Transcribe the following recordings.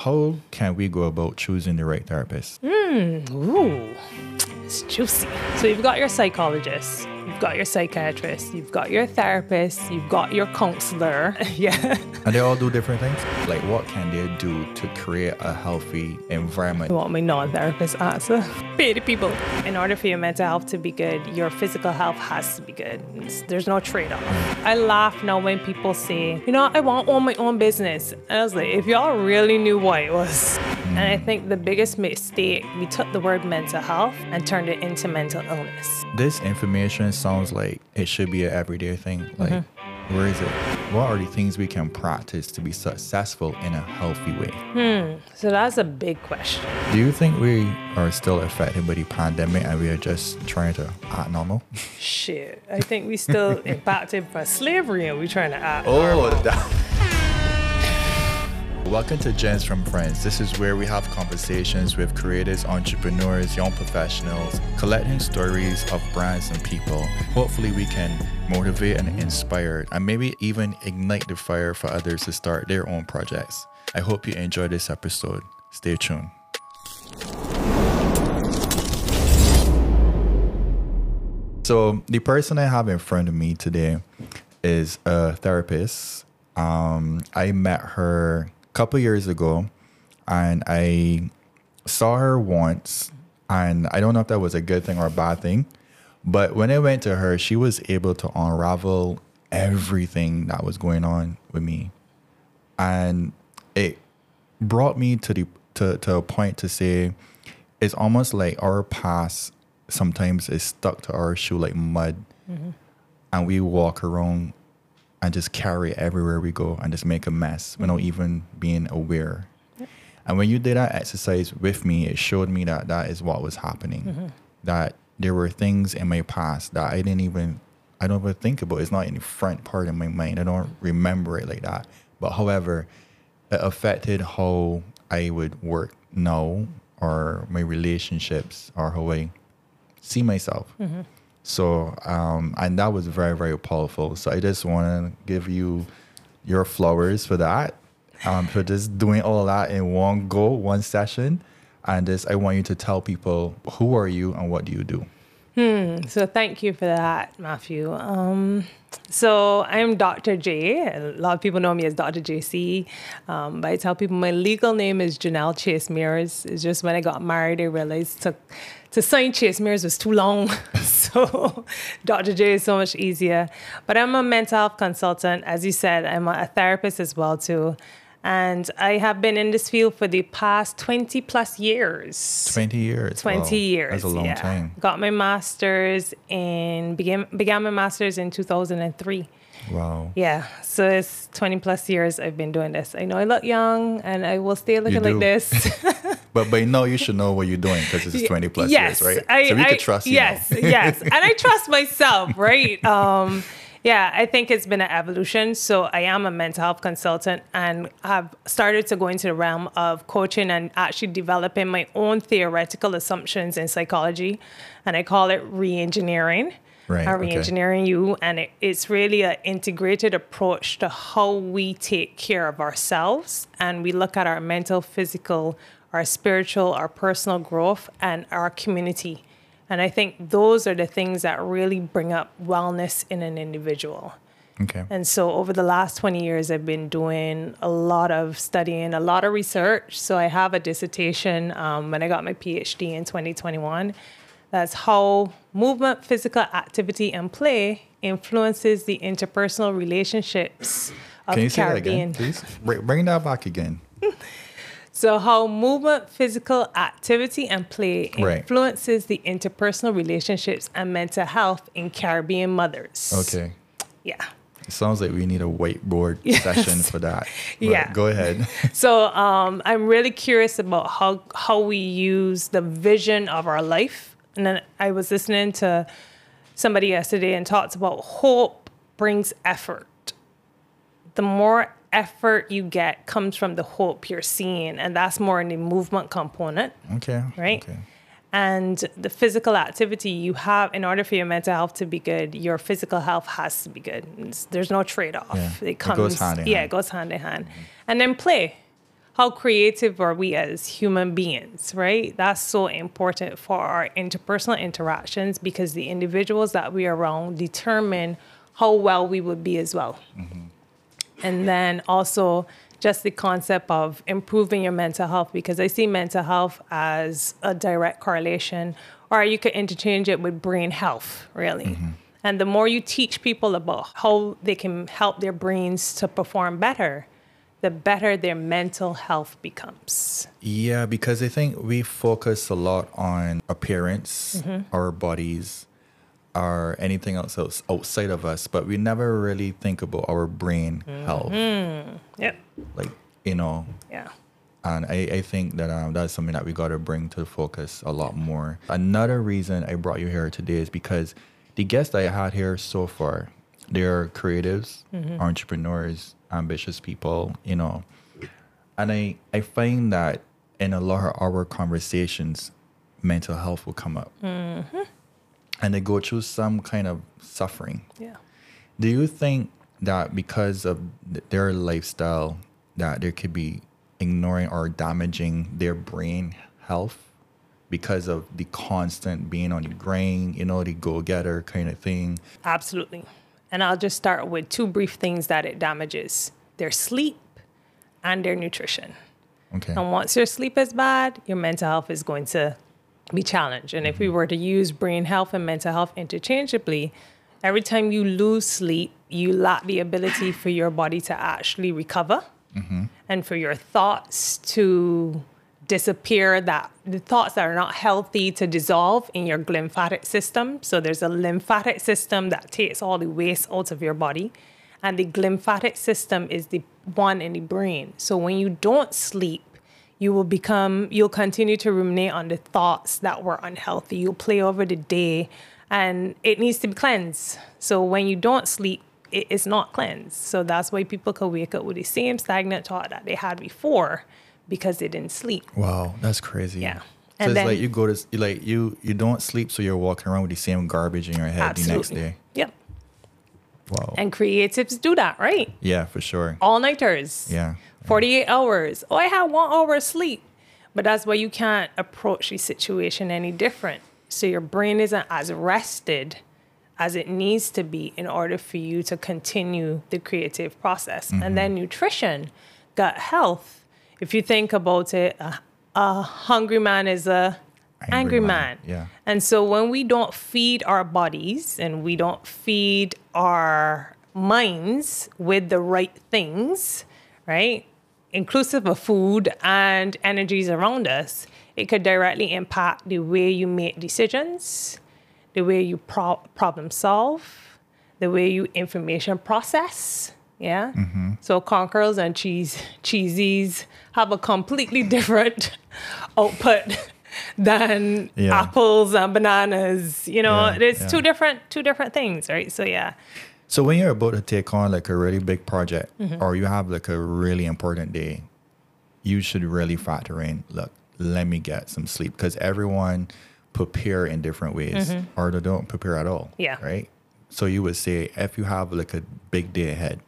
how can we go about choosing the right therapist? Hmm, ooh, it's juicy. So you've got your psychologist, you've got your psychiatrist, you've got your therapist, you've got your counselor. yeah. And they all do different things. Like, what can they do to create a healthy environment? I want my non-therapist answer. Uh, pay the people. In order for your mental health to be good, your physical health has to be good. It's- there's no trade-off. Mm. I laugh now when people say, you know, I want to own my own business. And I was like, if y'all really knew what it was. Mm. And I think the biggest mistake, we took the word mental health and turned it into mental illness. This information sounds like it should be an everyday thing. Like, Mm-hmm. where is it? What are the things we can practice to be successful in a healthy way? Hmm. So that's a big question. Do you think we are still affected by the pandemic and we are just trying to act normal? Shit, I think we still impacted by slavery and we're trying to act. Oh, Welcome to Gems from Friends. This is where we have conversations with creators, entrepreneurs, young professionals, collecting stories of brands and people. Hopefully, we can motivate and inspire, and maybe even ignite the fire for others to start their own projects. I hope you enjoy this episode. Stay tuned. So, the person I have in front of me today is a therapist. Um, I met her couple years ago, and I saw her once, and I don't know if that was a good thing or a bad thing, but when I went to her, she was able to unravel everything that was going on with me, and it brought me to the to, to a point to say it's almost like our past sometimes is stuck to our shoe like mud. Mm-hmm. And we walk around and just carry it everywhere we go and just make a mess without mm-hmm. even being aware. And when you did that exercise with me, it showed me that that is what was happening. Mm-hmm. That there were things in my past that I didn't even, I don't even think about. It's not in the front part of my mind. I don't remember it like that. But however, it affected how I would work now or my relationships or how I see myself. Mm-hmm. So, um, and that was very, very powerful. So I just want to give you your flowers for that, um, for just doing all that in one go, one session. And just, I want you to tell people who are you and what do you do? Hmm. So thank you for that, Matthew. Um, so I'm Dr. J. A lot of people know me as Dr. JC. Um, but I tell people my legal name is Janelle Chase Mayers. It's just when I got married, I realized to, to sign Chase Mayers was too long. so Dr. J is so much easier. But I'm a mental health consultant. As you said, I'm a, therapist as well too. And I have been in this field for the past 20 plus years. 20 years. 20 Wow, years. That's a long yeah. time. Got my master's in began began my master's in 2003. Wow. Yeah, so it's 20 plus years I've been doing this. I know I look young and I will stay looking like this. But by now you should know what you're doing because it's 20 plus yes, years, right? I, so we I, could trust you. Yes, yes, and I trust myself, right? Um, yeah, I think it's been an evolution. So I am a mental health consultant and have started to go into the realm of coaching and actually developing my own theoretical assumptions in psychology, and I call it re-engineering. Right, okay. re-engineering you, and it, it's really an integrated approach to how we take care of ourselves, and we look at our mental, physical, our spiritual, our personal growth, and our community. And I think those are the things that really bring up wellness in an individual. Okay. And so over the last 20 years, I've been doing a lot of studying, a lot of research. So I have a dissertation um, when I got my PhD in 2021. That's how movement, physical activity, and play influences the interpersonal relationships of Can you say that Caribbean. again, please? Bring, that back again. So, how movement, physical activity, and play Right. influences the interpersonal relationships and mental health in Caribbean mothers. Okay. Yeah. It sounds like we need a whiteboard session for that. But Yeah. Go ahead. So, um, I'm really curious about how how we use the vision of our life. And then I was listening to somebody yesterday and talked about hope brings effort. The more effort you get comes from the hope you're seeing, and that's more in the movement component. Okay. Right. Okay. And the physical activity you have, in order for your mental health to be good, your physical health has to be good. It's- there's no trade off. Yeah. It It comes, goes hand in yeah, hand. it goes hand in hand. And then play. How creative are we as human beings, right? That's so important for our interpersonal interactions because the individuals that we are around determine how well we would be as well. Mm-hmm. And then also just the concept of improving your mental health because I see mental health as a direct correlation, or you could interchange it with brain health, really. Mm-hmm. And the more you teach people about how they can help their brains to perform better, the better their mental health becomes. Yeah, because I think we focus a lot on appearance, mm-hmm. our bodies, or anything else outs- outside of us, but we never really think about our brain mm-hmm. health. Yep. Like, you know, Yeah. and I, I think that um, that's something that we got to bring to the focus a lot more. Another reason I brought you here today is because the guests I had here so far, they're creatives, mm-hmm. entrepreneurs, ambitious people, you know. And I, I find that in a lot of our conversations, mental health will come up. Mm-hmm. And they go through some kind of suffering. Yeah. Do you think that because of th- their lifestyle, that there could be ignoring or damaging their brain health because of the constant being on the grind, you know, the go-getter kind of thing? Absolutely. And I'll just start with two brief things that it damages their sleep and their nutrition. Okay. And once your sleep is bad, your mental health is going to be challenged. And if we mm-hmm. were to use brain health and mental health interchangeably, every time you lose sleep, you lack the ability for your body to actually recover mm-hmm. and for your thoughts to disappear that the thoughts that are not healthy to dissolve in your lymphatic system. So there's a lymphatic system that takes all the waste out of your body. And the glymphatic system is the one in the brain. So when you don't sleep you will become you'll continue to ruminate on the thoughts that were unhealthy. You'll play over the day and it needs to be cleansed. So when you don't sleep it is not cleansed. So that's why people can wake up with the same stagnant thought that they had before because they didn't sleep Wow, that's crazy. Yeah. So And it's then- like you go to like you you don't sleep, so you're walking around with the same garbage in your head the next day. Yep. Wow. And creatives do that, right? yeah, for sure. All nighters. Yeah. 48 hours. Oh, I had one hour of sleep. But that's why you can't approach the situation any different. So your brain isn't as rested as it needs to be in order for you to continue the creative process. And mm-hmm. then nutrition, gut health. If you think about it, a, a hungry man is a Angry angry, man, man. yeah. And so when we don't feed our bodies and we don't feed our minds with the right things, right? Inclusive of food and energies around us, it could directly impact the way you make decisions, the way you pro- problem solve, the way you information process. Yeah. Mm-hmm. So conquerors and cheese cheesies have a completely different output than Yeah. apples and bananas. You know, Yeah, it's yeah. two different two different things, right? So yeah. So when you're about to take on like a really big project Mm-hmm. or you have like a really important day, you should really factor in, look, let me get some sleep because everyone prepare in different ways or they don't prepare at all. Mm-hmm. Yeah. Right. So you would say if you have like a big day ahead,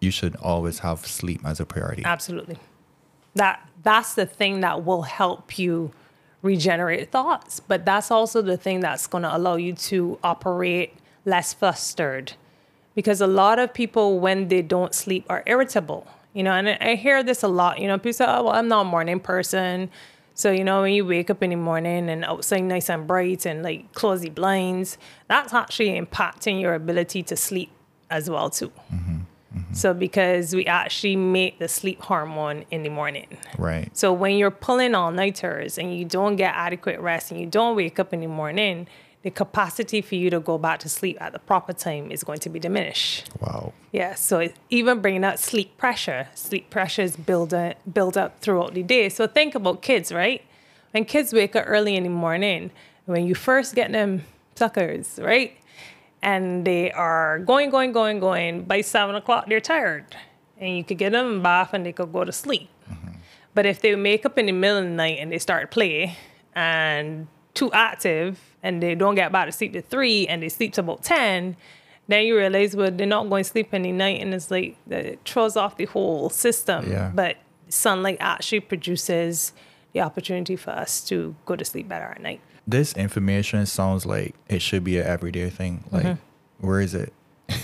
you should always have sleep as a priority. Absolutely. That that's the thing that will help you regenerate thoughts, but that's also the thing that's going to allow you to operate less flustered. Because a lot of people when they don't sleep are irritable. You know, and I hear this a lot. You know, people say, "Oh, well, I'm not a morning person." So, you know, when you wake up in the morning and outside nice and bright and like close the blinds, that's actually impacting your ability to sleep as well too. Mm-hmm. Mm-hmm. So because we actually make the sleep hormone in the morning. Right. So when you're pulling all nighters and you don't get adequate rest and you don't wake up in the morning, the capacity for you to go back to sleep at the proper time is going to be diminished. Wow. Yeah, so it, even bringing out sleep pressure, sleep pressure is build, up, build up throughout the day. So think about kids, right? When kids wake up early in the morning, when you first get them suckers, right? And they are going, going, going, going. By seven o'clock, they're tired. And you could get them a bath and they could go to sleep. Mm-hmm. But if they wake up in the middle of the night and they start play and too active and they don't get back to sleep to three and they sleep to about 10, then you realize, well, they're not going to sleep any night and it's like, it throws off the whole system. Yeah. But sunlight actually produces the opportunity for us to go to sleep better at night. This information sounds like it should be an everyday thing. Like, Mm-hmm. where is it?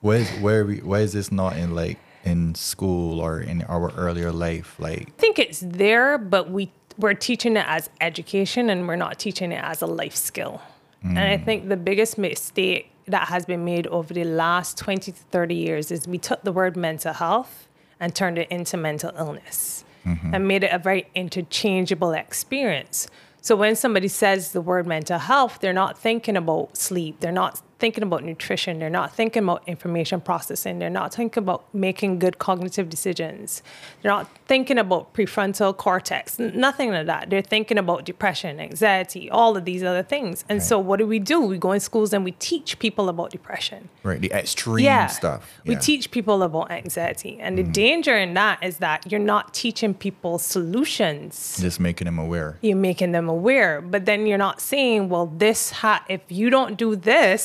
Where's where we, why is this not in like in school or in our earlier life? Like, I think it's there, but we we're teaching it as education and we're not teaching it as a life skill. And I think the biggest mistake that has been made over the last 20 to 30 years is we took the word mental health and turned it into mental illness and made it a very interchangeable experience. So when somebody says the word mental health, they're not thinking about sleep, they're not thinking about nutrition, they're not thinking about information processing, they're not thinking about making good cognitive decisions, they're not thinking about prefrontal cortex, nothing like that. They're thinking about depression, anxiety, all of these other things. And so what do we do? We go in schools and we teach people about depression right, the extreme yeah. stuff. We teach people about anxiety. And the mm-hmm. danger in that is that you're not teaching people solutions. just making them aware. You're making them aware. But then you're not saying, well, this ha- if you don't do this,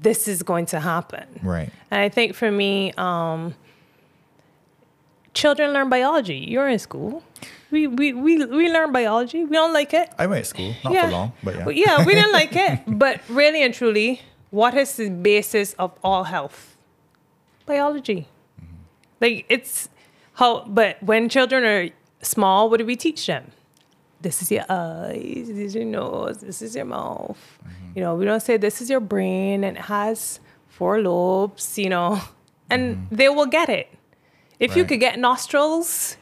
this is going to happen. Right. And I think for me, um, children learn biology. You're in school. We, we, we, we learn biology. We don't like it. I went to school, not for long, but yeah. Well, yeah, we didn't like it. But really and truly, what is the basis of all health? Biology. Like it's how, but when children are small, what do we teach them? This is your eyes, this is your nose, this is your mouth. Mm-hmm. You know, we don't say this is your brain and it has four lobes, you know, and mm-hmm. they will get it. If you could get nostrils,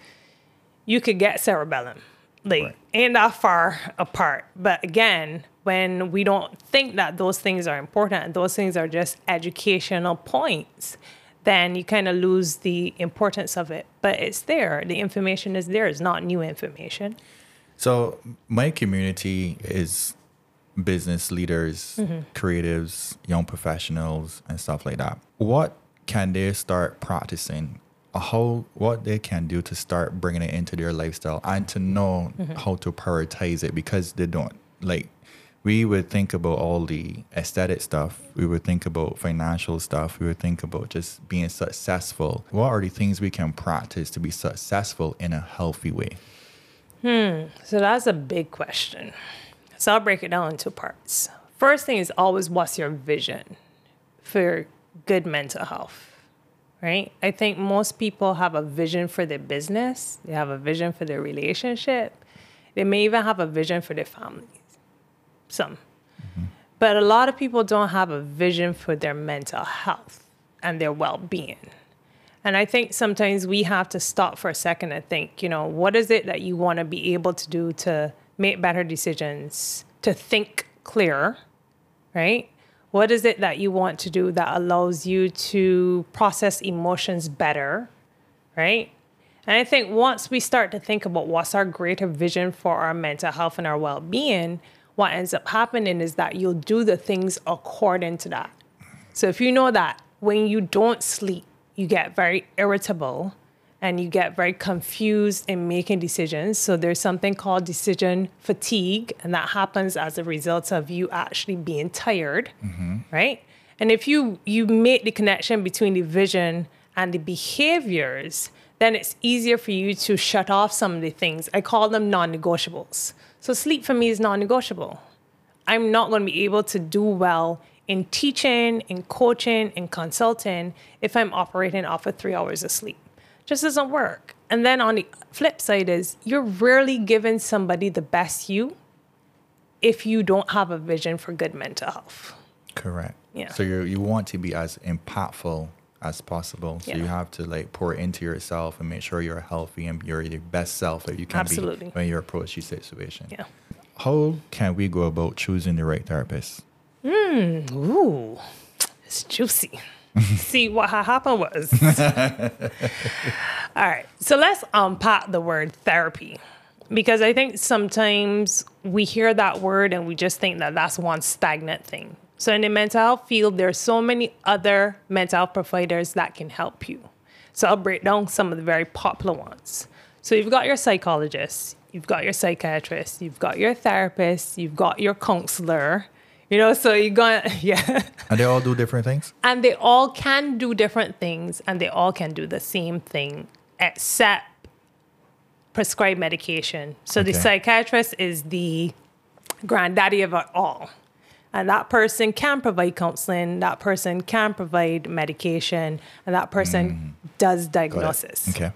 you could get cerebellum. Like, Right. ain't that far apart. But again, when we don't think that those things are important and those things are just educational points, then you kind of lose the importance of it. But it's there. The information is there. It's not new information. So my community is business leaders, Mm-hmm. creatives, young professionals, and stuff like that. What can they start practicing? How what they can do to start bringing it into their lifestyle and to know Mm-hmm. how to prioritize it because they don't like. We would think about all the aesthetic stuff. We would think about financial stuff. We would think about just being successful. What are the things we can practice to be successful in a healthy way? Hmm, so that's a big question. So I'll break it down into parts. First thing is always what's your vision for good mental health, right? I think most people have a vision for their business, they have a vision for their relationship, they may even have a vision for their families. Some. Mm-hmm. But a lot of people don't have a vision for their mental health and their well being. And I think sometimes we have to stop for a second and think, you know, what is it that you want to be able to do to make better decisions, to think clearer, right? What is it that you want to do that allows you to process emotions better, right? And I think once we start to think about what's our greater vision for our mental health and our well being, what ends up happening is that you'll do the things according to that. So if you know that when you don't sleep, you get very irritable and you get very confused in making decisions. So there's something called decision fatigue, and that happens as a result of you actually being tired, mm-hmm. right? And if you you make the connection between the vision and the behaviors, then it's easier for you to shut off some of the things. I call them non-negotiables. So sleep for me is non-negotiable. I'm not going to be able to do well in teaching, in coaching, in consulting if I'm operating off of three hours of sleep. Just doesn't work. And then on the flip side is you're rarely giving somebody the best you if you don't have a vision for good mental health. Correct. Yeah. So you you want to be as impactful as possible. So you have to like pour into yourself and make sure you're healthy and you're your best self that you can Absolutely. be when you approach each situation. Yeah. How can we go about choosing the right therapist? Hmm, ooh, it's juicy. See what ha- happened was. All right, so let's unpack the word therapy because I think sometimes we hear that word and we just think that that's one stagnant thing. So in the mental health field, there's so many other mental health providers that can help you. So I'll break down some of the very popular ones. So you've got your psychologist, you've got your psychiatrist, you've got your therapist, you've got your counselor. You know, so you got yeah. And they all do different things? and they all can do different things and they all can do the same thing except prescribed medication. So the psychiatrist is the granddaddy of it all. And that person can provide counseling, that person can provide medication, and that person mm. does diagnosis. Okay.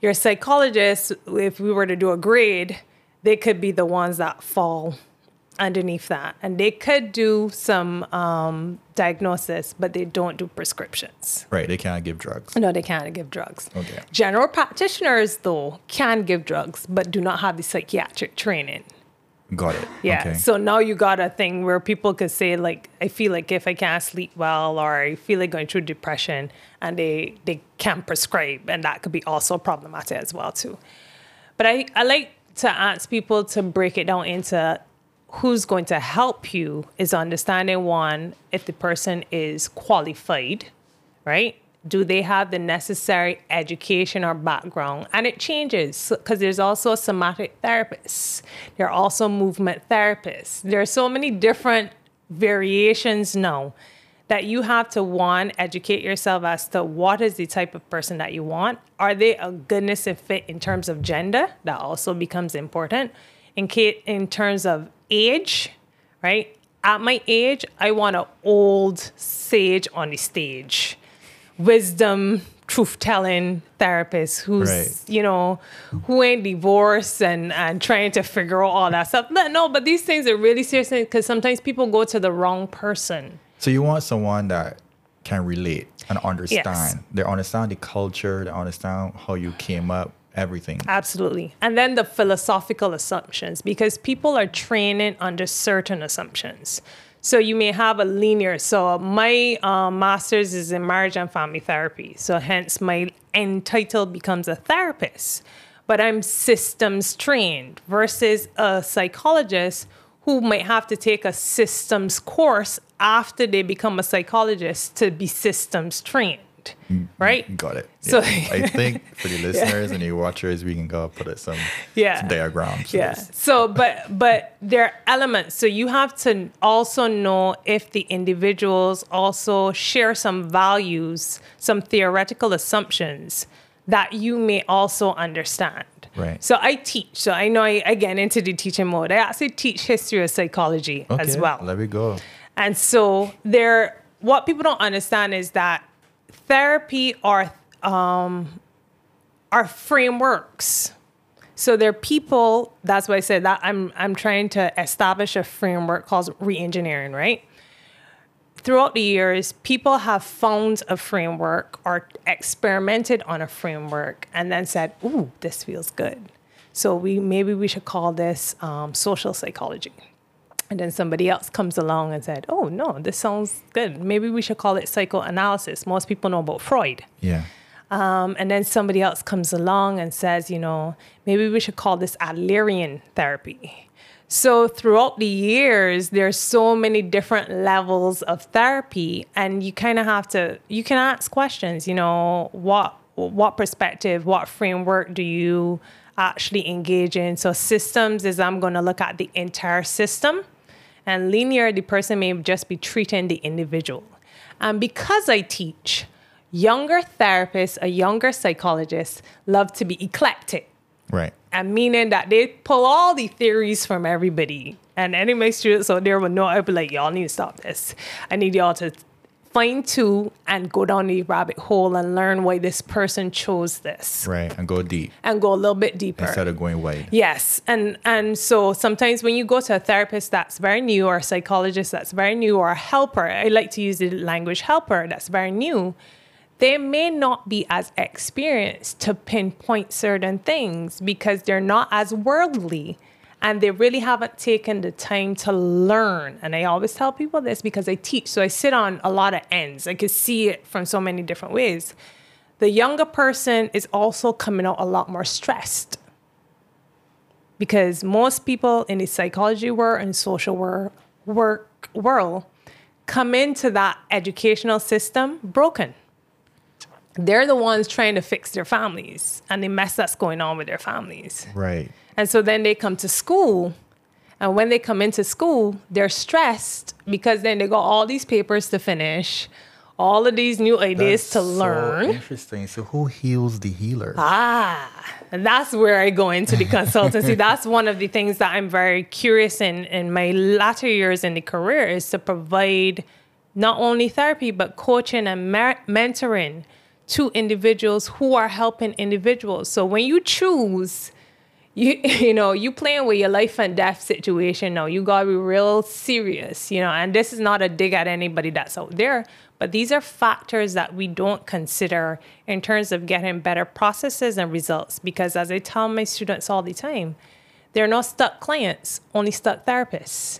Your psychologist, if we were to do a grade, they could be the ones that fall underneath that. And they could do some um, diagnosis, but they don't do prescriptions. Right. They can't give drugs. No, they can't give drugs. Okay. General practitioners, though, can give drugs, but do not have the psychiatric training. Got it. Yeah. Okay. So now you got a thing where people could say like, I feel like if I can't sleep well, or I feel like going through depression, and they they can prescribe, and that could be also problematic as well too. But I I like to ask people to break it down into who's going to help you is understanding one if the person is qualified, right? Do they have the necessary education or background? And it changes because there's also somatic therapists. There are also movement therapists. There are so many different variations now that you have to one educate yourself as to what is the type of person that you want. Are they a goodness and fit in terms of gender? That also becomes important. In case, in terms of age, right? At my age, I want an old sage on the stage, wisdom, truth telling therapist who's Right. you know who ain't divorced and and trying to figure out all that stuff. No, no, but these things are really serious because sometimes people go to the wrong person. So you want someone that can relate and understand. They understand the culture. They understand how you came up. Everything. Absolutely. And then the philosophical assumptions, because people are training under certain assumptions. So you may have a linear. So my um, master's is in marriage and family therapy. So hence my end title becomes a therapist. But I'm systems trained versus a psychologist who might have to take a systems course after they become a psychologist to be systems trained. Mm, mm, right? Got it. So- Yeah. I think for the listeners and the watchers, we can go put it some, Yeah. some diagrams. Yeah. So, but but there are elements. So you have to also know if the individuals also share some values, some theoretical assumptions that you may also understand. Right. So I teach. So I know I, I get into the teaching mode. I actually teach history of psychology as Okay, well. Let me go. And so there, what people don't understand is that therapy are um, are frameworks. So there are people. That's why I said that I'm I'm trying to establish a framework called reengineering, right? Throughout the years, people have found a framework or experimented on a framework and then said, "Ooh, this feels good." So we maybe we should call this um, social psychology. And then somebody else comes along and said, "Oh no, this sounds good. Maybe we should call it psychoanalysis." Most people know about Freud. Yeah. Um, and then somebody else comes along and says, you know, maybe we should call this Adlerian therapy. So throughout the years, there's so many different levels of therapy, and you kind of have to you can ask questions. You know, what what perspective, what framework do you actually engage in? So systems is I'm going to look at the entire system, and linear, the person may just be treating the individual. And because I teach, younger therapists, a younger psychologists love to be eclectic Right. and meaning that they pull all the theories from everybody. And any of my students out there will know I'll be like, y'all need to stop this. I need y'all to fine tune and go down the rabbit hole and learn why this person chose this Right. And go deep and go a little bit deeper. instead of going wide. Yes, and and so sometimes when you go to a therapist that's very new, or a psychologist that's very new, or a helper, I like to use the language helper that's very new. They may not be as experienced to pinpoint certain things because they're not as worldly and they really haven't taken the time to learn. And I always tell people this because I teach, so I sit on a lot of ends. I can see it from so many different ways. The younger person is also coming out a lot more stressed because most people in the psychology world and social work world come into that educational system broken. They're the ones trying to fix their families and the mess that's going on with their families. Right. And so then they come to school. And when they come into school, they're stressed because then they got all these papers to finish, all of these new ideas That's to so learn. interesting. So who heals the healer? Ah, and that's where I go into the consultancy. that's one of the things that I'm very curious in in my latter years in the career is to provide not only therapy but coaching and mer- mentoring to individuals who are helping individuals. So when you choose you you know you playing with your life and death situation now. You gotta be real serious you know and this is not a dig at anybody that's out there but these are factors that we don't consider in terms of getting better processes and results because as i tell my students all the time they're not stuck clients only stuck therapists.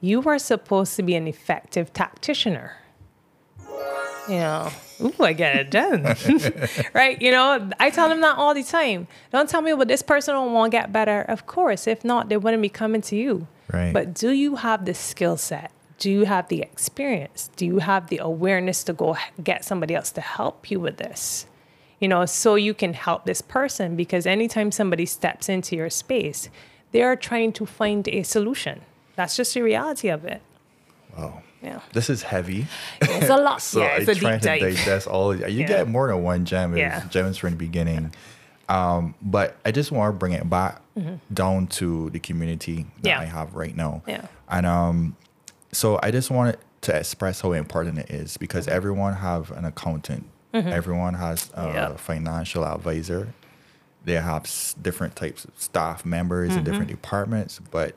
You are supposed to be an effective tacticianer you know, ooh, I get it done. right? You know, I tell them that all the time. Don't tell me, well, this person will not get better. Of course, if not, they wouldn't be coming to you. Right. But do you have the skill set? Do you have the experience? Do you have the awareness to go get somebody else to help you with this? You know, so you can help this person because anytime somebody steps into your space, they are trying to find a solution. That's just the reality of it. Wow. Yeah. This is heavy. It's a lot. So yeah, it's I a deep to digest all. You Yeah. get more than one gem. Yeah. gems from the beginning. Um, but I just want to bring it back down to the community that Mm-hmm. Yeah. I have right now. Yeah. And um, so I just wanted to express how important it is because Mm-hmm. everyone have an accountant. Everyone has a Yeah. financial advisor. They have s- different types of staff members in different Mm-hmm. departments, but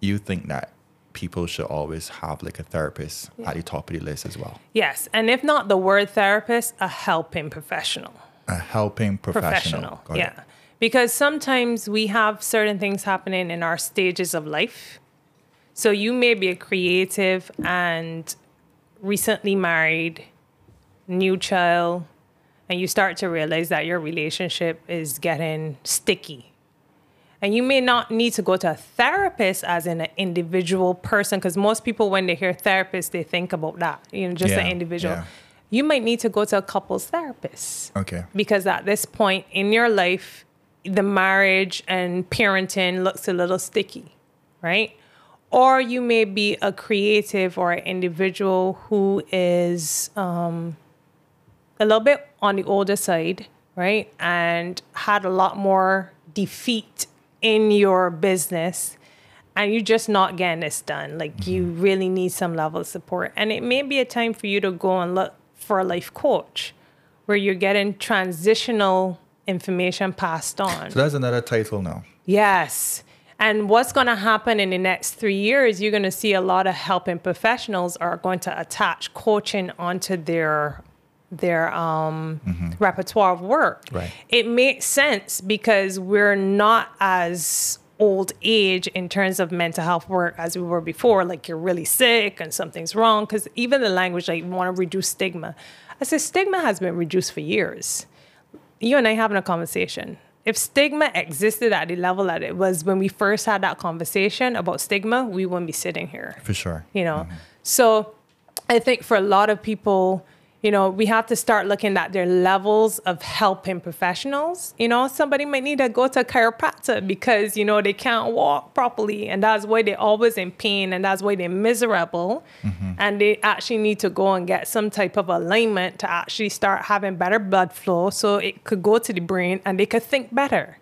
you think that people should always have like a therapist at the top of the list as well. Yes, and if not the word therapist, a helping professional. A helping professional. Professional, Got it. yeah. Because sometimes we have certain things happening in our stages of life. So you may be a creative and recently married, new child, and you start to realize that your relationship is getting sticky. And you may not need to go to a therapist as in an individual person, because most people, when they hear therapist, they think about that, you know, just an individual. yeah. You might need to go to a couples therapist Okay. because at this point in your life, the marriage and parenting looks a little sticky, right? Or you may be a creative or an individual who is um, a little bit on the older side, right? And had a lot more defeat in your business and you're just not getting this done. Like you mm-hmm. really need some level of support. And it may be a time for you to go and look for a life coach where you're getting transitional information passed on. So that's another title now. Yes. And what's going to happen in the next three years, you're going to see a lot of helping professionals are going to attach coaching onto their their um, repertoire of work. Right. It makes sense because we're not as old age in terms of mental health work as we were before. Like you're really sick and something's wrong. Because even the language, like, want to reduce stigma. I said, stigma has been reduced for years you and I having a conversation. If stigma existed at the level that it was when we first had that conversation about stigma, we wouldn't be sitting here. For sure. You know, so I think for a lot of people, you know, we have to start looking at their levels of helping professionals. You know, somebody might need to go to a chiropractor because, you know, they can't walk properly and that's why they're always in pain and that's why they're miserable. And they actually need to go and get some type of alignment to actually start having better blood flow so it could go to the brain and they could think better.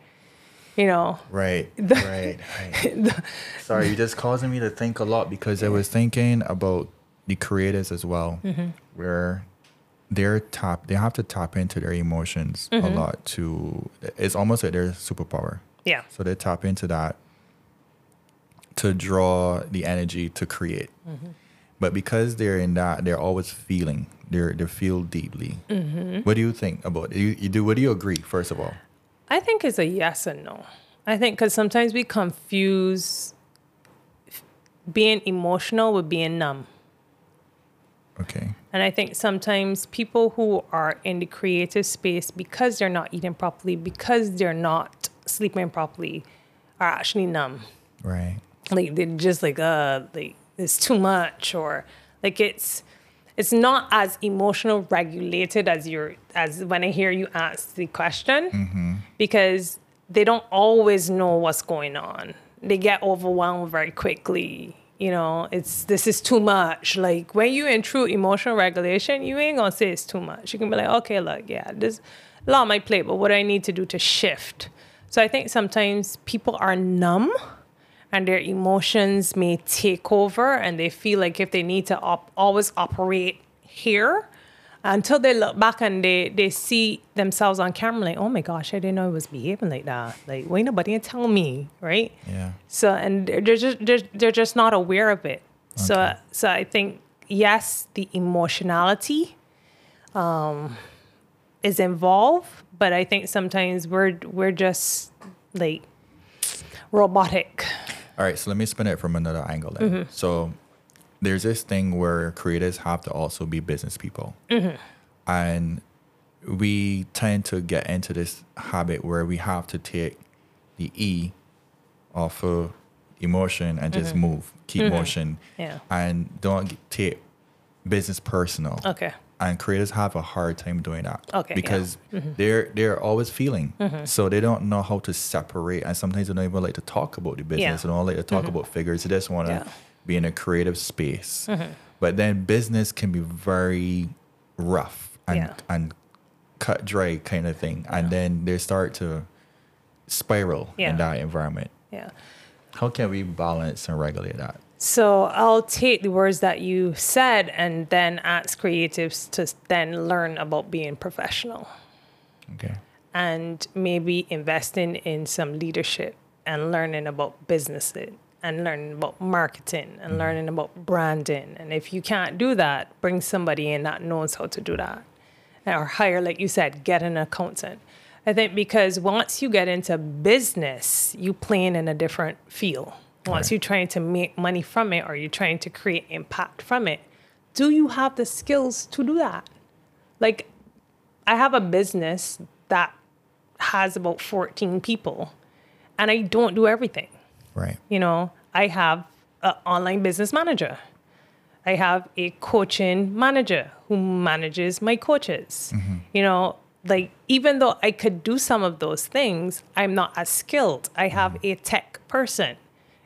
You know, Right. right. Right. Sorry, you're just causing me to think a lot because I was thinking about the creatives as well, Mm-hmm. where they're tap they have to tap into their emotions a Mm-hmm. lot to it's almost like their superpower. yeah. So they tap into that to draw the energy to create. Mm-hmm. But because they're in that, they're always feeling. They're they feel deeply. Mm-hmm. What do you think about it? You, you do? What do you agree? First of all, I think it's a yes and no. I think because sometimes we confuse being emotional with being numb. okay, And I think sometimes people who are in the creative space, because they're not eating properly, because they're not sleeping properly, are actually numb. right, Like they're just like, uh, like it's too much, or like it's it's not as emotional regulated as you're as when I hear you ask the question, because they don't always know what's going on. They get overwhelmed very quickly. You know, it's this is too much. Like when you in true emotional regulation, you ain't gonna say it's too much. You can be like, okay, look, yeah, this a lot on my plate, but what do I need to do to shift? So I think sometimes people are numb and their emotions may take over and they feel like if they need to op- always operate here until they look back and they, they see themselves on camera like, oh my gosh, I didn't know I was behaving like that. Like, why nobody tell me, right? Yeah. So and they're just they're, they're just not aware of it. So Okay. so I think yes, the emotionality um, is involved, but I think sometimes we're we're just like robotic. All right, so let me spin it from another angle then. Mm-hmm. So there's this thing where creators have to also be business people. Mm-hmm. And we tend to get into this habit where we have to take the E off of emotion and just move, keep motion, Mm-hmm. Yeah. and don't take business personal. Okay. And creators have a hard time doing that Okay, yeah. because they're they're always feeling, so they don't know how to separate, and sometimes they don't even like to talk about the business. Yeah. Mm-hmm. They don't like to talk about figures. They just want to. Be in a creative space. Mm-hmm. But then business can be very rough and Yeah. and cut dry kind of thing, and then they start to spiral Yeah. in that environment. Yeah. How can we balance and regulate that? So I'll take the words that you said and then ask creatives to then learn about being professional Okay. and maybe investing in some leadership and learning about businesses and learning about marketing and mm-hmm. learning about branding. And if you can't do that, bring somebody in that knows how to do that. Or hire, like you said, get an accountant. I think because once you get into business, you playing in a different field. Once Right. you're trying to make money from it or you're trying to create impact from it, do you have the skills to do that? Like, I have a business that has about 14 people, and I don't do everything. Right. You know, I have an online business manager. I have a coaching manager who manages my coaches. Mm-hmm. You know, like even though I could do some of those things, I'm not as skilled. I have mm-hmm. a tech person,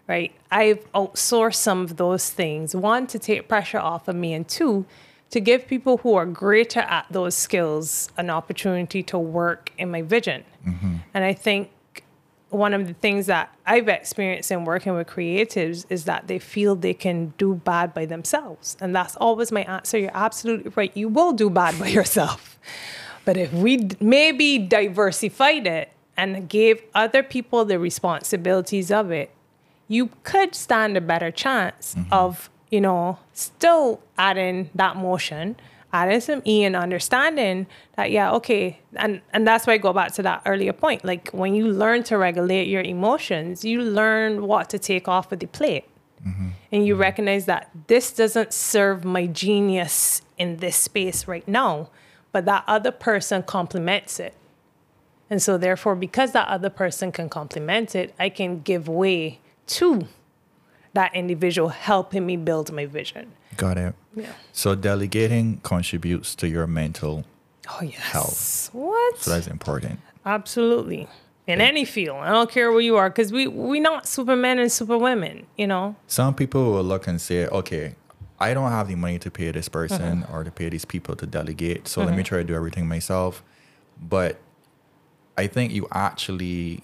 right? I've outsourced some of those things. One, to take pressure off of me, and two, to give people who are greater at those skills an opportunity to work in my vision. Mm-hmm. And I think one of the things that I've experienced in working with creatives is that they feel they can do bad by themselves. And that's always my answer. You're absolutely right. You will do bad by yourself. But if we maybe diversified it and gave other people the responsibilities of it, you could stand a better chance mm-hmm. of, you know, still adding that motion, adding some E and understanding that, yeah, okay. And, and that's why I go back to that earlier point. Like when you learn to regulate your emotions, you learn what to take off of the plate. Mm-hmm. And you mm-hmm. recognize that this doesn't serve my genius in this space right now, but that other person complements it. And so, therefore, because that other person can complement it, I can give way to that individual helping me build my vision. Got it. Yeah. So delegating contributes to your mental Oh, yes. Health. What? So that's important. Absolutely. In any field. I don't care where you are, because we, we not supermen and superwomen, you know? Some people will look and say, okay, I don't have the money to pay this person Uh-huh. or to pay these people to delegate. So let me try to do everything myself. But I think you actually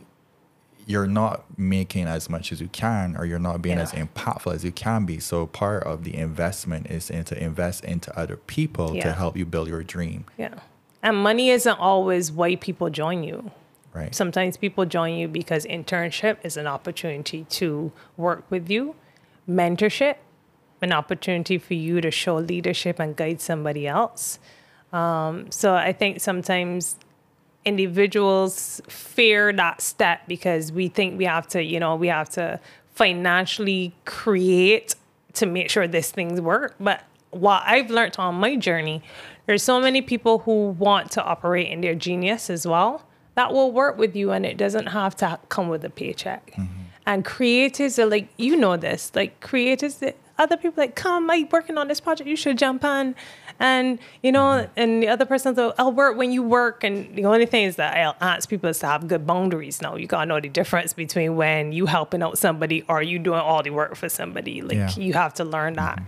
you're not making as much as you can or you're not being as impactful as you can be. So part of the investment is in to invest into other people to help you build your dream. Yeah. And money isn't always why people join you. Right. Sometimes people join you because internship is an opportunity to work with you, mentorship, an opportunity for you to show leadership and guide somebody else. Um, so I think sometimes individuals fear that step because we think we have to, you know, we have to financially create to make sure this things work. But what I've learned on my journey, there's so many people who want to operate in their genius as well. That will work with you and it doesn't have to come with a paycheck. Mm-hmm. And creators are like, you know this, like creators that other people like, come, I'm working on this project, you should jump on. And you know, mm-hmm. and the other person I'll work when you work. And the only thing is that I'll ask people is to have good boundaries. Now you gotta know the difference between when you helping out somebody or you doing all the work for somebody. Like Yeah. you have to learn that. Mm-hmm.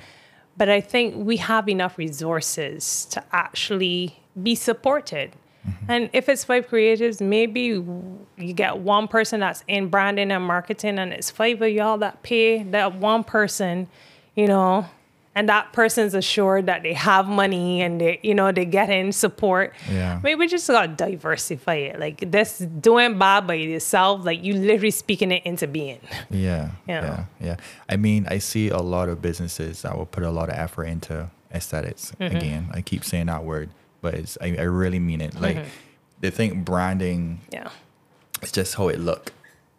But I think we have enough resources to actually be supported. Mm-hmm. And if it's five creatives, maybe you get one person that's in branding and marketing, and it's five of y'all that pay that one person, you know, and that person's assured that they have money and they, you know, they get in support. Yeah. Maybe we just gotta diversify it. Like this doing bad by yourself, like you literally speaking it into being. Yeah, Yeah. yeah, yeah. I mean, I see a lot of businesses that will put a lot of effort into aesthetics. Mm-hmm. Again, I keep saying that word, but it's I, I really mean it. Like Mm-hmm. they think branding Yeah, it's just how it look,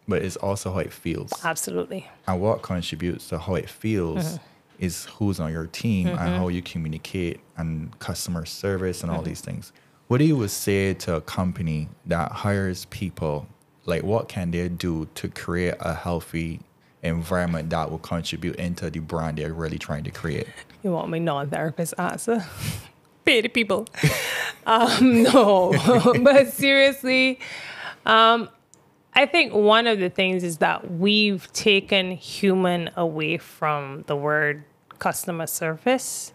but it's also how it feels. absolutely. And what contributes to how it feels Mm-hmm. Is who's on your team and how you communicate and customer service and all Mm-hmm. these things. What do you would say to a company that hires people? Like, what can they do to create a healthy environment that will contribute into the brand they're really trying to create? You want my non-therapist answer? Pay the people. um, no, but seriously, um, I think one of the things is that we've taken human away from the word customer service,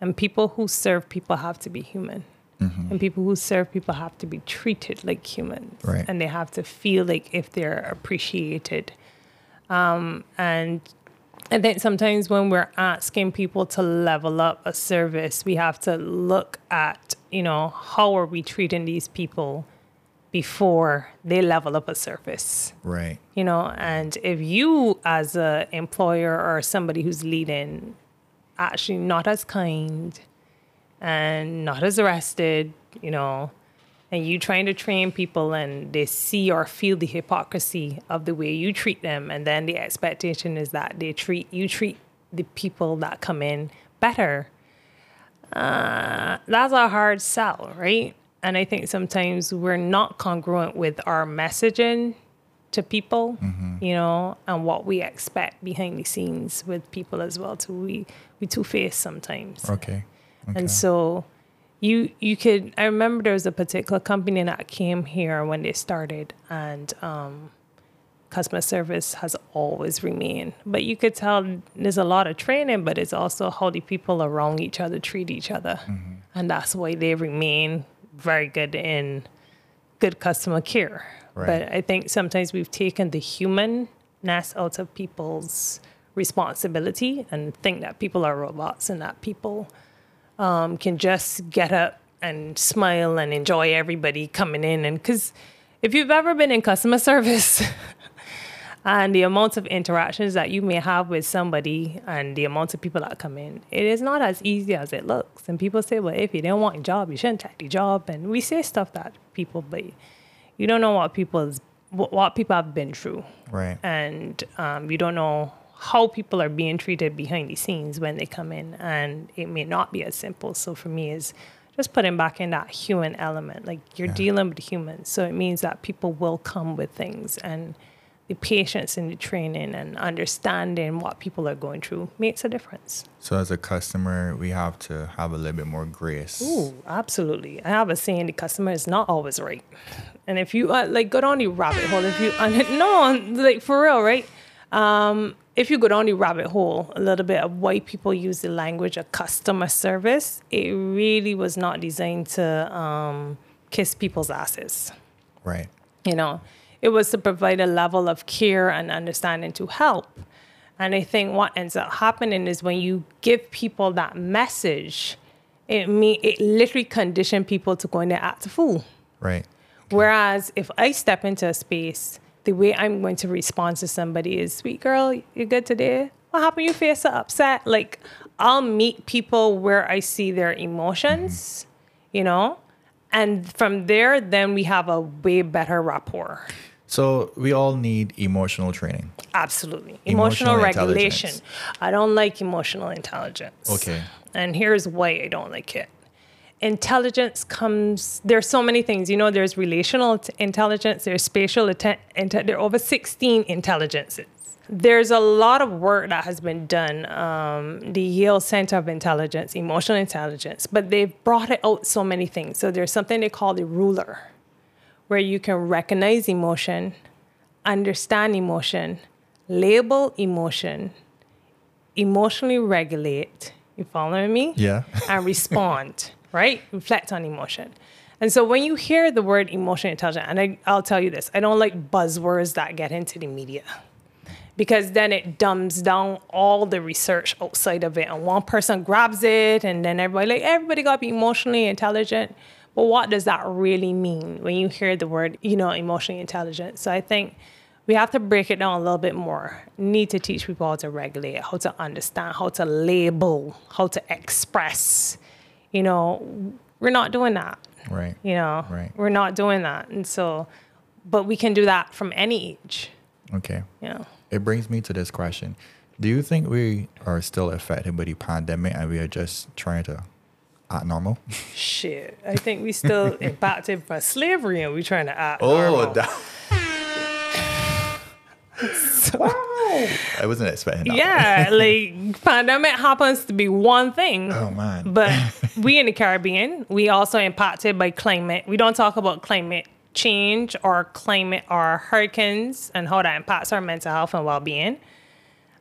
and people who serve people have to be human. And people who serve people have to be treated like humans. Right. And they have to feel like if they're appreciated. Um, and I think sometimes when we're asking people to level up a service, we have to look at, you know, how are we treating these people before they level up a service, Right. you know? And if you, as a employer or somebody who's leading, actually not as kind and not as arrested, you know, and you trying to train people and they see or feel the hypocrisy of the way you treat them and then the expectation is that they treat you treat the people that come in better uh, that's a hard sell right and i think sometimes we're not congruent with our messaging to people you know and what we expect behind the scenes with people as well too we we two-faced sometimes Okay. okay. and so you you could I remember there was a particular company that came here when they started and um, customer service has always remained. But you could tell there's a lot of training, but it's also how the people around each other treat each other. And that's why they remain very good in good customer care. Right. But I think sometimes we've taken the humanness out of people's responsibility and think that people are robots and that people um, can just get up and smile and enjoy everybody coming in. And because if you've ever been in customer service and the amount of interactions that you may have with somebody and the amount of people that come in, it is not as easy as it looks. And people say, well, if you don't want a job, you shouldn't take the job. And we say stuff that people, but you don't know what people's what, people have been through. Right. and um, you don't know how people are being treated behind the scenes when they come in. And it may not be as simple. So for me is just putting back in that human element. Like you're dealing with humans. So it means that people will come with things. And the patience and the training and understanding what people are going through makes a difference So as a customer, we have to have a little bit more grace. Ooh, absolutely. I have a saying: the customer is not always right. And if you uh, like go down the rabbit hole, if you uh, no, like for real, right? Um, if you go down the rabbit hole a little bit of why people use the language of customer service, it really was not designed to um, kiss people's asses Right. you know it was to provide a level of care and understanding to help. And i think what ends up happening is when you give people that message it me it literally condition people to go in there act a fool. Right. whereas if i step into a space the way i'm going to respond to somebody is sweet girl you good today? What happened? You face so upset? Like i'll meet people where i see their emotions mm-hmm. you know? And from there then we have a way better rapport So we all need emotional training. Absolutely. Emotional Emotional, regulation. I don't like emotional intelligence. Okay. And here's why I don't like it. Intelligence comes, there's so many things. You know, there's relational t- intelligence, there's spatial, atten- inte- there are over 16 intelligences. There's a lot of work that has been done. Um, the Yale Center of Intelligence, Emotional Intelligence, but they've brought it out so many things. So there's something they call the ruler, where you can recognize emotion, understand emotion, label emotion, emotionally regulate. You following me? Yeah. and respond, right? Reflect on emotion. And so when you hear the word emotional intelligence, and I, I'll tell you this, I don't like buzzwords that get into the media because then it dumbs down all the research outside of it. And one person grabs it, and then everybody like everybody got to be emotionally intelligent. But what does that really mean when you hear the word, you know, emotionally intelligent? So I think we have to break it down a little bit more. Need to teach people how to regulate, how to understand, how to label, how to express. You know, we're not doing that. Right. You know, Right. we're not doing that. And so, but we can do that from any age. Okay. Yeah. It brings me to this question. Do you think we are still affected by the pandemic and we are just trying to act normal? shit. I think we still impacted by slavery and we trying to act Oh, normal. that. I wasn't expecting that. yeah, like pandemic happens to be one thing. Oh, man. But we in the Caribbean, we also impacted by climate. We don't talk about climate change or climate or hurricanes and how that impacts our mental health and well-being.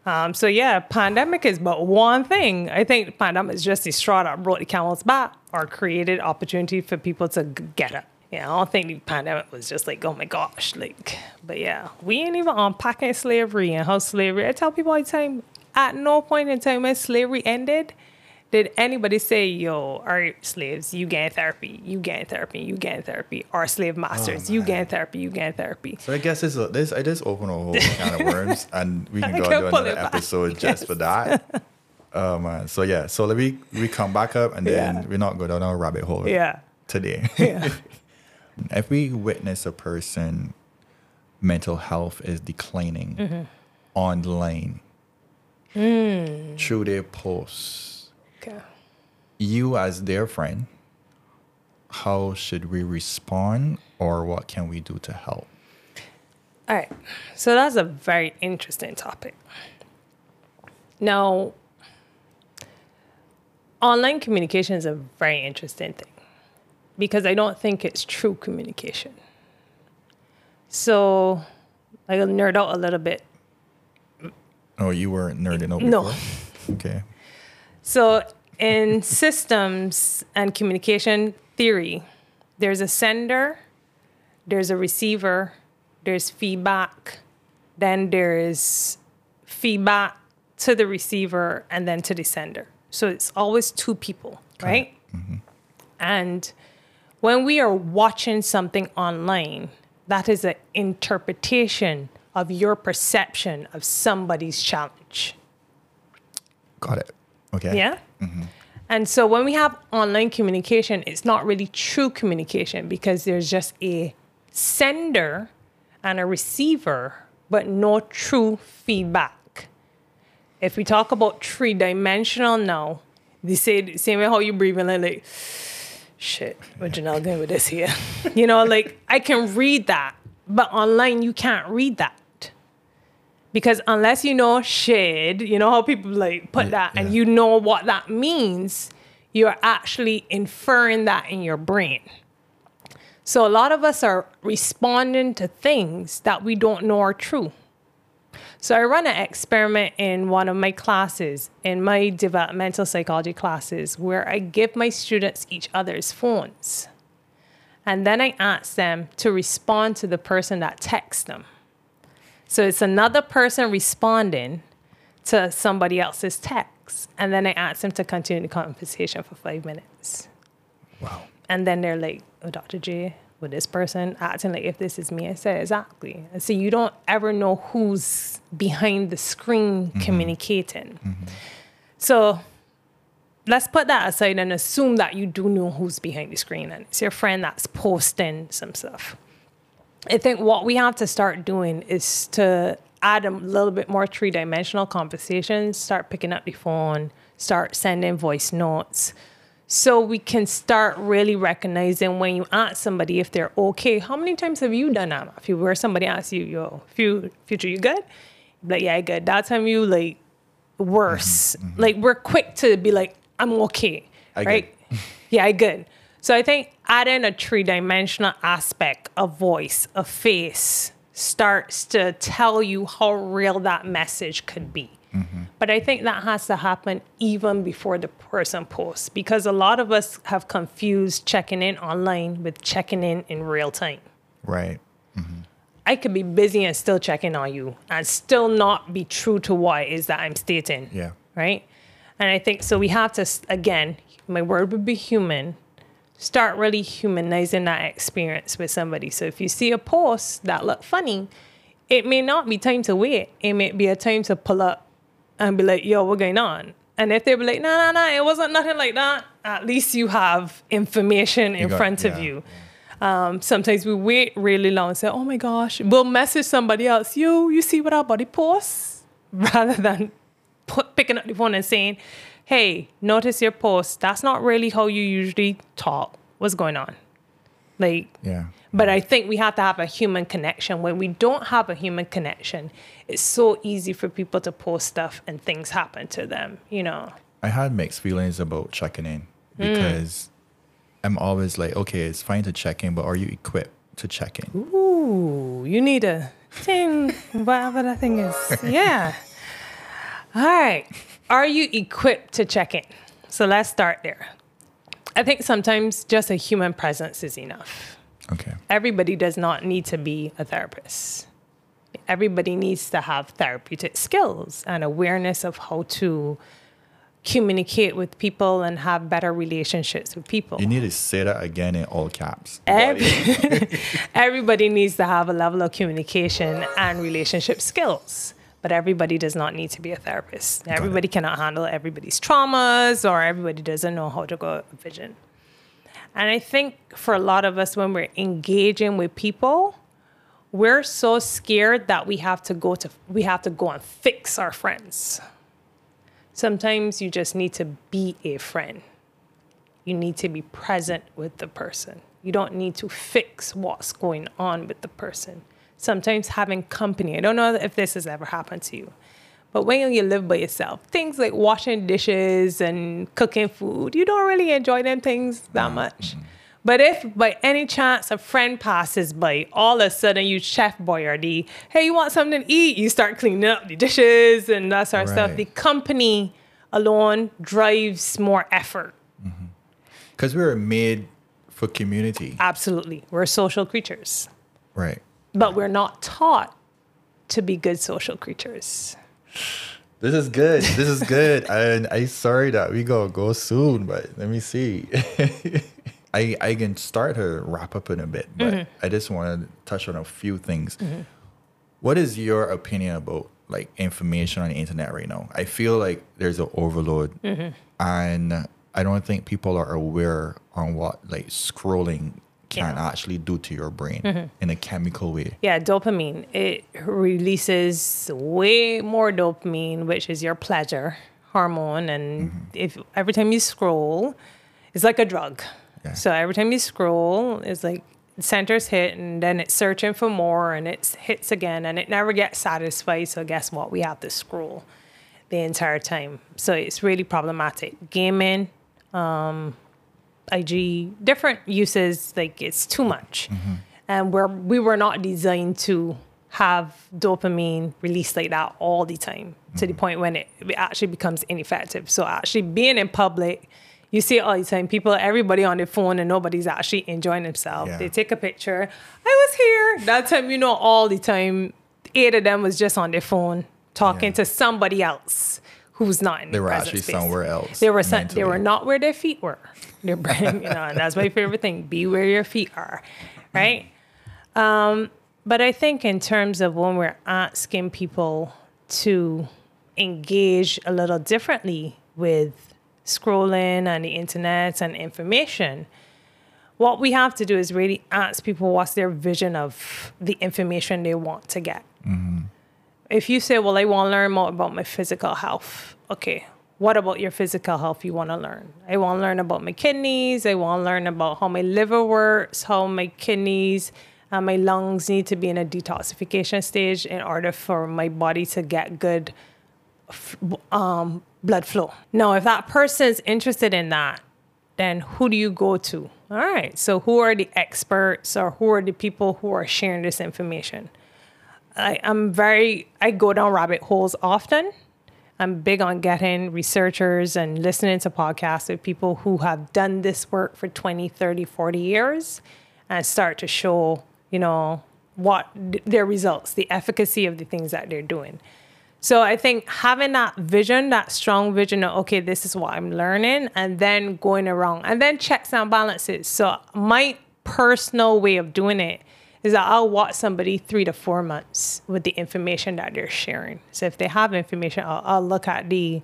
Um, so yeah, pandemic is but one thing. I think pandemic is just the straw that brought the camel's back or created opportunity for people to get up. Yeah, I don't think the pandemic was just like, oh my gosh, like, but yeah, we ain't even unpacking slavery and how slavery. I tell people all the time, at no point in time when slavery ended, did anybody say, yo, all right, slaves, you getting therapy, you getting therapy, you getting therapy, or slave masters, you getting therapy, you getting therapy. So I guess this, this I just open a whole can of worms and we can go can do another back. episode just for that. Oh man. So yeah, so let me we come back up and then Yeah. we're not go down a rabbit hole Yeah. today. Yeah. if we witness a person mental health is declining Mm-hmm. online Mm. through their posts. You as their friend, how should we respond or what can we do to help? All right. So that's a very interesting topic. Now, online communication is a very interesting thing because I don't think it's true communication. So I'll nerd out a little bit. Oh, you were nerding over No. Okay. So, in systems and communication theory, there's a sender, there's a receiver, there's feedback, then there's feedback to the receiver and then to the sender. So, it's always two people, right? Mm-hmm. And when we are watching something online, that is an interpretation of your perception of somebody's challenge. Got it. Okay. Yeah. Mm-hmm. And so when we have online communication, it's not really true communication because there's just a sender and a receiver, but no true feedback. If we talk about three dimensional now, they say the same way how you breathing like, like shit, what Janelle doing with this here? you know, like I can read that, but online you can't read that. Because unless you know shade, you know how people like put Yeah, that and yeah. you know what that means, you're actually inferring that in your brain. So a lot of us are responding to things that we don't know are true. So I run an experiment in one of my classes, in my developmental psychology classes, where I give my students each other's phones. And then I ask them to respond to the person that texts them. So it's another person responding to somebody else's text. And then I ask them to continue the conversation for five minutes. Wow. And then they're like, oh, Dr. J, with this person acting like if this is me. I said, exactly. And so you don't ever know who's behind the screen mm-hmm. communicating. Mm-hmm. So let's put that aside and assume that you do know who's behind the screen and it's your friend that's posting some stuff. I think what we have to start doing is to add a little bit more three dimensional conversations, start picking up the phone, start sending voice notes. So we can start really recognizing when you ask somebody if they're okay. How many times have you done that? If you where somebody asks you, yo, future, you good? Like, yeah, I good. That time you like worse. Mm-hmm, Like we're quick to be like, I'm okay. I right? yeah, I good. So I think adding a three dimensional aspect of voice, of face, starts to tell you how real that message could be. Mm-hmm. But I think that has to happen even before the person posts because a lot of us have confused checking in online with checking in in real time. Right. I could be busy and still checking on you and still not be true to what it is that I'm stating. Yeah. Right. And I think so. We have to, again, my word would be human. Start really humanizing that experience with somebody. So if you see a post that look funny, it may not be time to wait. It may be a time to pull up and be like, yo, what's going on? And if they be like, no, no, no, it wasn't nothing like that, at least you have information in got- front of you. Um, sometimes we wait really long and say, oh my gosh, we'll message somebody else, yo, you see what our body posts? Rather than put, picking up the phone and saying, hey, notice your post. That's not really how you usually talk. What's going on? Like, Yeah. but I think we have to have a human connection. When we don't have a human connection, it's so easy for people to post stuff and things happen to them, you know? I had mixed feelings about checking in because I'm always like, okay, it's fine to check in, but are you equipped to check in? Ooh, you need a thing, whatever that thing is. Yeah. All right. Are you equipped to check in? So let's start there. I think sometimes just a human presence is enough. Okay. Everybody does not need to be a therapist. Everybody needs to have therapeutic skills and awareness of how to communicate with people and have better relationships with people. You need to say that again in all caps. Every- everybody needs to have a level of communication and relationship skills but everybody does not need to be a therapist. Everybody cannot handle everybody's traumas or everybody doesn't know how to go vision. And i think for a lot of us when we're engaging with people we're so scared that we have to go to we have to go and fix our friends. Sometimes you just need to be a friend. You need to be present with the person. You don't need to fix what's going on with the person. Sometimes having company, I don't know if this has ever happened to you, but when you live by yourself, things like washing dishes and cooking food, you don't really enjoy them things that mm-hmm. much. But if by any chance a friend passes by, all of a sudden you chef boyardee, hey, you want something to eat? You start cleaning up the dishes and that sort of stuff. The company alone drives more effort. Mm-hmm. Because we are made for community. Absolutely. We're social creatures, Right. But we're not taught to be good social creatures. This is good. This is good. and I sorry that we go go soon, but let me see. I I can start to wrap up in a bit, but mm-hmm. I just want to touch on a few things. Mm-hmm. What is your opinion about like information on the internet right now? I feel like there's an overload, mm-hmm. and I don't think people are aware on what like scrolling can Yeah. actually do to your brain in a chemical way. Yeah, dopamine. It releases way more dopamine, which is your pleasure hormone. And if every time you scroll, it's like a drug. Yeah. So every time you scroll, it's like centers hit and then it's searching for more and it hits again and it never gets satisfied. So guess what? We have to scroll the entire time. So it's really problematic. Gaming, um, IG, different uses, like it's too much. And we're we were not designed to have dopamine released like that all the time to the point when it, it actually becomes ineffective. So actually being in public, you see it all the time. People, everybody on their phone and nobody's actually enjoying themselves. Yeah. They take a picture. I was here. That time, you know, all the time, eight of them was just on their phone talking Yeah. to somebody else who's not in They the were actually space. somewhere else They were some, they were not where their feet were. Their brain, you know, and that's my favorite thing. Be where your feet are, right? Um, but I think in terms of when we're asking people to engage a little differently with scrolling and the internet and information, what we have to do is really ask people what's their vision of the information they want to get. If you say, Well, I want to learn more about my physical health, okay, what about your physical health you want to learn? I want to learn about my kidneys. I want to learn about how my liver works, how my kidneys and my lungs need to be in a detoxification stage in order for my body to get good um, blood flow. Now, if that person is interested in that, then who do you go to? All right. So, who are the experts or who are the people who are sharing this information? I, I'm very, I go down rabbit holes often. I'm big on getting researchers and listening to podcasts with people who have done this work for 20, 30, 40 years and start to show, you know, what their results, the efficacy of the things that they're doing. So I think having that vision, that strong vision of, okay, this is what I'm learning, and then going around and then checks and balances. So my personal way of doing it is that I'll watch somebody three to four months with the information that they're sharing. So if they have information, I'll, I'll look at the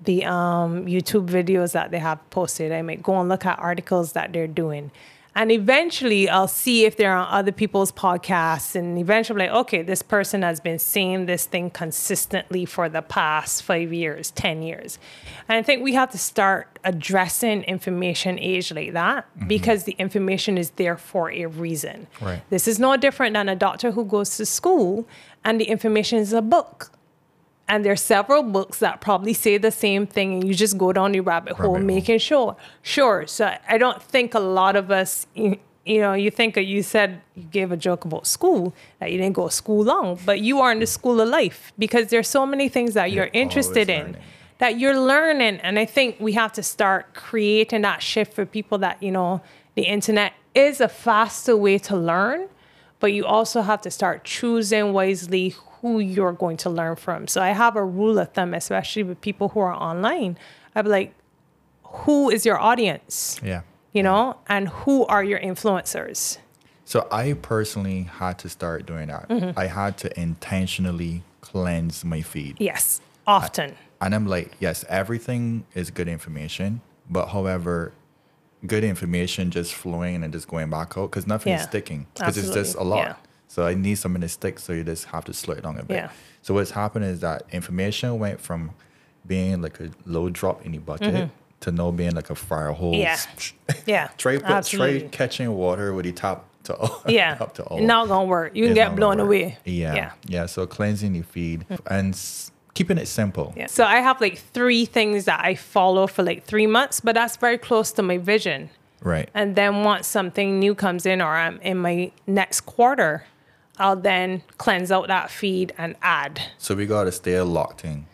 the um, YouTube videos that they have posted. I might go and look at articles that they're doing. And eventually I'll see if they're on other people's podcasts and eventually like, okay, this person has been saying this thing consistently for the past five years, 10 years. And I think we have to start addressing information age like that mm-hmm. because the information is there for a reason. Right. This is no different than a doctor who goes to school and the information is a book and there's several books that probably say the same thing and you just go down the rabbit, hole making sure. Sure so i don't think a lot of us you, you know you think you said you gave a joke about school that you didn't go to school long but you are in the school of life because there's so many things that you're, you're interested in that you're learning. And i think we have to start creating that shift for people that you know the internet is a faster way to learn but you also have to start choosing wisely who you're going to learn from. So I have a rule of thumb, especially with people who are online. I'd be like, who is your audience? Yeah. You know, and who are your influencers? So I personally had to start doing that. Mm-hmm. I had to intentionally cleanse my feed. Yes, often. I, and I'm like, yes, everything is good information, but however, good information just flowing and just going back out because nothing yeah. is sticking because it's just a lot. Yeah. So I need something to stick. So you just have to slow it down a bit. Yeah. So what's happened is that information went from being like a low drop in the bucket mm-hmm. to now being like a fire hose. Yeah. yeah. try, put, try catching water with the top to all. Yeah. up to all. Not gonna work. You can get blown away. Yeah. yeah. Yeah. So cleansing your feed mm-hmm. and s- keeping it simple. Yeah. So I have like three things that I follow for like three months, but that's very close to my vision. Right. And then once something new comes in or I'm in my next quarter, I'll then cleanse out that feed and add. So we got to stay locked in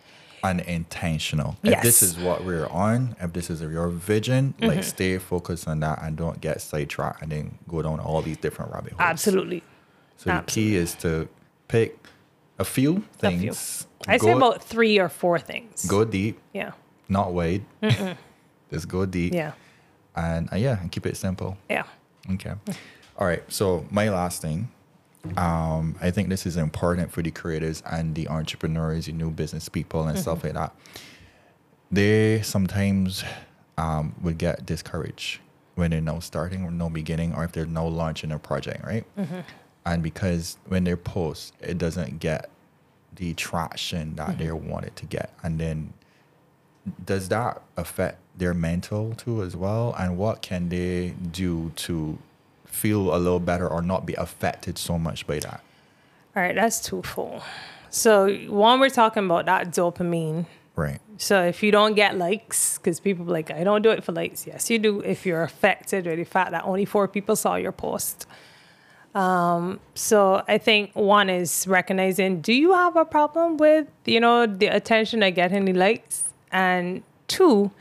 and intentional. Yes. If this is what we're on, if this is your vision, mm-hmm. like stay focused on that and don't get sidetracked and then go down all these different rabbit holes. Absolutely. So Absolutely. the key is to pick a few things. I say about three or four things. Go deep. Yeah. Not wade. Just go deep. Yeah. And uh, yeah, and keep it simple. Yeah. Okay. All right. So my last thing um, I think this is important for the creators and the entrepreneurs, the new business people, and mm-hmm. stuff like that. They sometimes um, would get discouraged when they're now starting or no beginning, or if they're now launching a project, right? Mm-hmm. And because when they post, it doesn't get the traction that mm-hmm. they want it to get, and then does that affect their mental too as well? And what can they do to feel a little better or not be affected so much by that? All right, that's twofold. So one, we're talking about that dopamine. Right. So if you don't get likes, because people like, I don't do it for likes. Yes, you do. If you're affected by the fact that only four people saw your post. Um, so I think one is recognizing, do you have a problem with, you know, the attention I get in the likes? And two,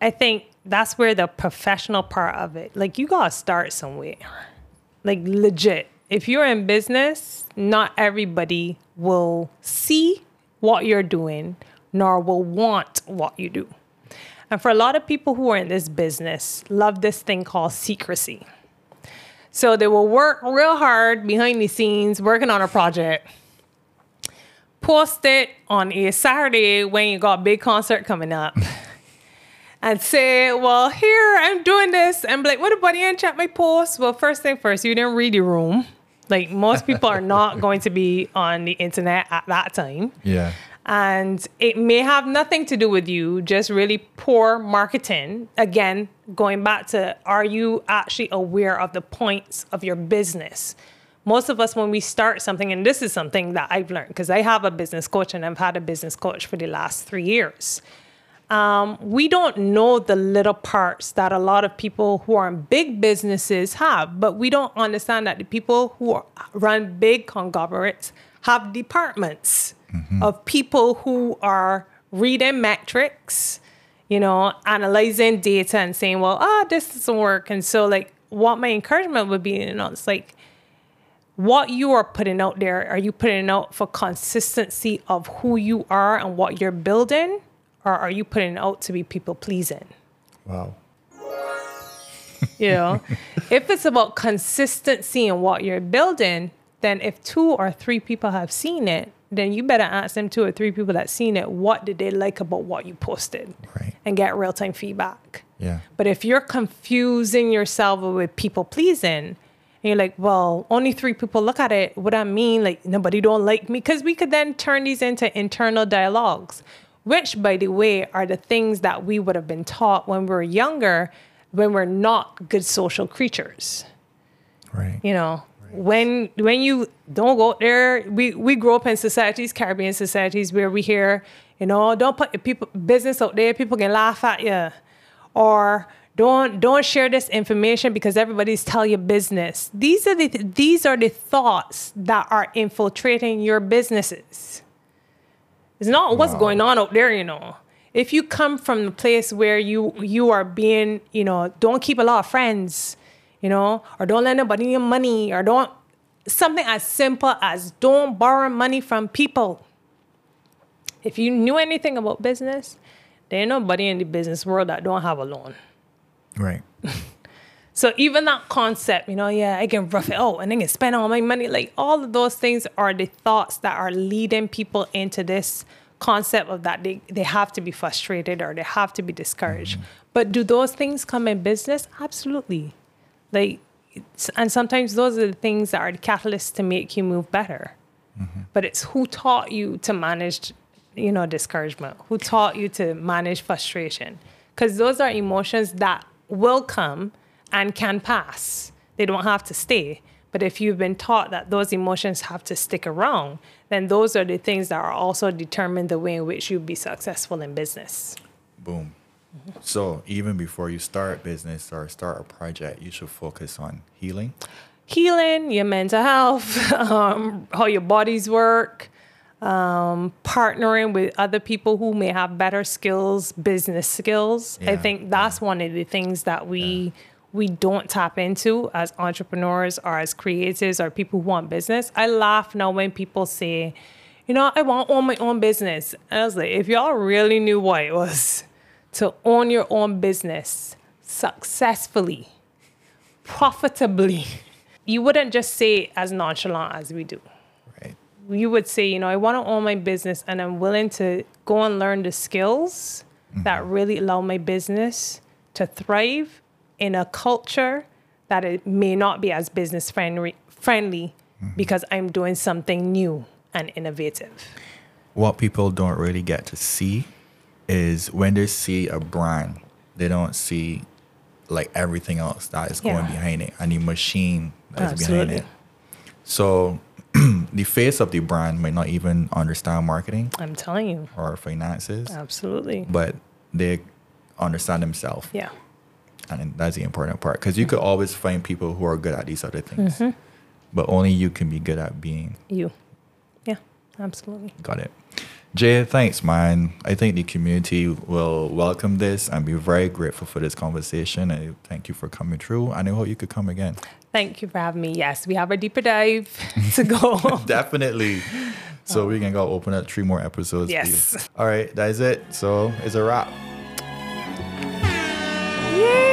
I think that's where the professional part of it, like you gotta start somewhere. Like legit. If you're in business, not everybody will see what you're doing, nor will want what you do. And for a lot of people who are in this business, love this thing called secrecy. So they will work real hard behind the scenes, working on a project, post it on a Saturday when you got a big concert coming up and say, well, here I'm doing this. And be like, what about you and check my post? Well, first thing first, you didn't read the room. Like most people are not going to be on the internet at that time. Yeah. And it may have nothing to do with you, just really poor marketing. Again, going back to are you actually aware of the points of your business? most of us when we start something and this is something that i've learned because i have a business coach and i've had a business coach for the last three years um, we don't know the little parts that a lot of people who are in big businesses have but we don't understand that the people who are, run big conglomerates have departments of people who are reading metrics you know analyzing data and saying well ah this doesn't work and so like what my encouragement would be you know it's like what you are putting out there, are you putting out for consistency of who you are and what you're building? Or are you putting out to be people pleasing? Wow. You know, if it's about consistency in what you're building, then if two or three people have seen it, then you better ask them two or three people that seen it, what did they like about what you posted? Right. And get real time feedback. Yeah. But if you're confusing yourself with people pleasing, and you're like, well, only three people look at it. What I mean, like nobody don't like me, because we could then turn these into internal dialogues, which, by the way, are the things that we would have been taught when we were younger, when we're not good social creatures. Right. You know, when when you don't go there, we we grow up in societies, Caribbean societies, where we hear, you know, don't put your people business out there. People can laugh at you, or don't don't share this information because everybody's tell your business. These are the these are the thoughts that are infiltrating your businesses. It's not what's Wow. going on out there, you know. If you come from the place where you you are being, you know, don't keep a lot of friends, you know, or don't lend anybody your money, or don't something as simple as don't borrow money from people. If you knew anything about business, there ain't nobody in the business world that don't have a loan. Right. So even that concept, you know, yeah, I can rough it out and I can spend all my money. Like all of those things are the thoughts that are leading people into this concept of that they, they have to be frustrated or they have to be discouraged. Mm-hmm. But do those things come in business? Absolutely. Like and sometimes those are the things that are the catalysts to make you move better. Mm-hmm. But it's who taught you to manage, you know, discouragement? Who taught you to manage frustration? Because those are emotions that will come and can pass. They don't have to stay. But if you've been taught that those emotions have to stick around, then those are the things that are also determine the way in which you'll be successful in business. Boom. So even before you start business or start a project, you should focus on healing. healing, your mental health, um, how your bodies work, um, partnering with other people who may have better skills, business skills. I think that's one of the things that we we don't tap into as entrepreneurs or as creatives or people who want business. I laugh now when people say, you know, I want to own my own business. And I was like, if y'all really knew what it was to own your own business successfully, profitably, you wouldn't just say as nonchalant as we do. Right. You would say, you know, I want to own my business and I'm willing to go and learn the skills that mm-hmm. really allow my business to thrive in a culture that it may not be as business friendly friendly mm-hmm. because I'm doing something new and innovative. What people don't really get to see is when they see a brand, they don't see like everything else that is going Yeah. behind it and the machine that is behind it. So the face of the brand might not even understand marketing I'm telling you. or finances, Absolutely. but they understand themselves. Yeah. And that's the important part because you could always find people who are good at these other things, Mm-hmm. but only you can be good at being. You. Yeah. Absolutely. Got it. Jay, thanks, man. I think the community will welcome this and be very grateful for this conversation. I thank you for coming through, and I hope you could come again. Thank you for having me. Yes, we have a deeper dive to go. Definitely. So we can go open up three more episodes. Yes. All right, that is it. So it's a wrap. Yay!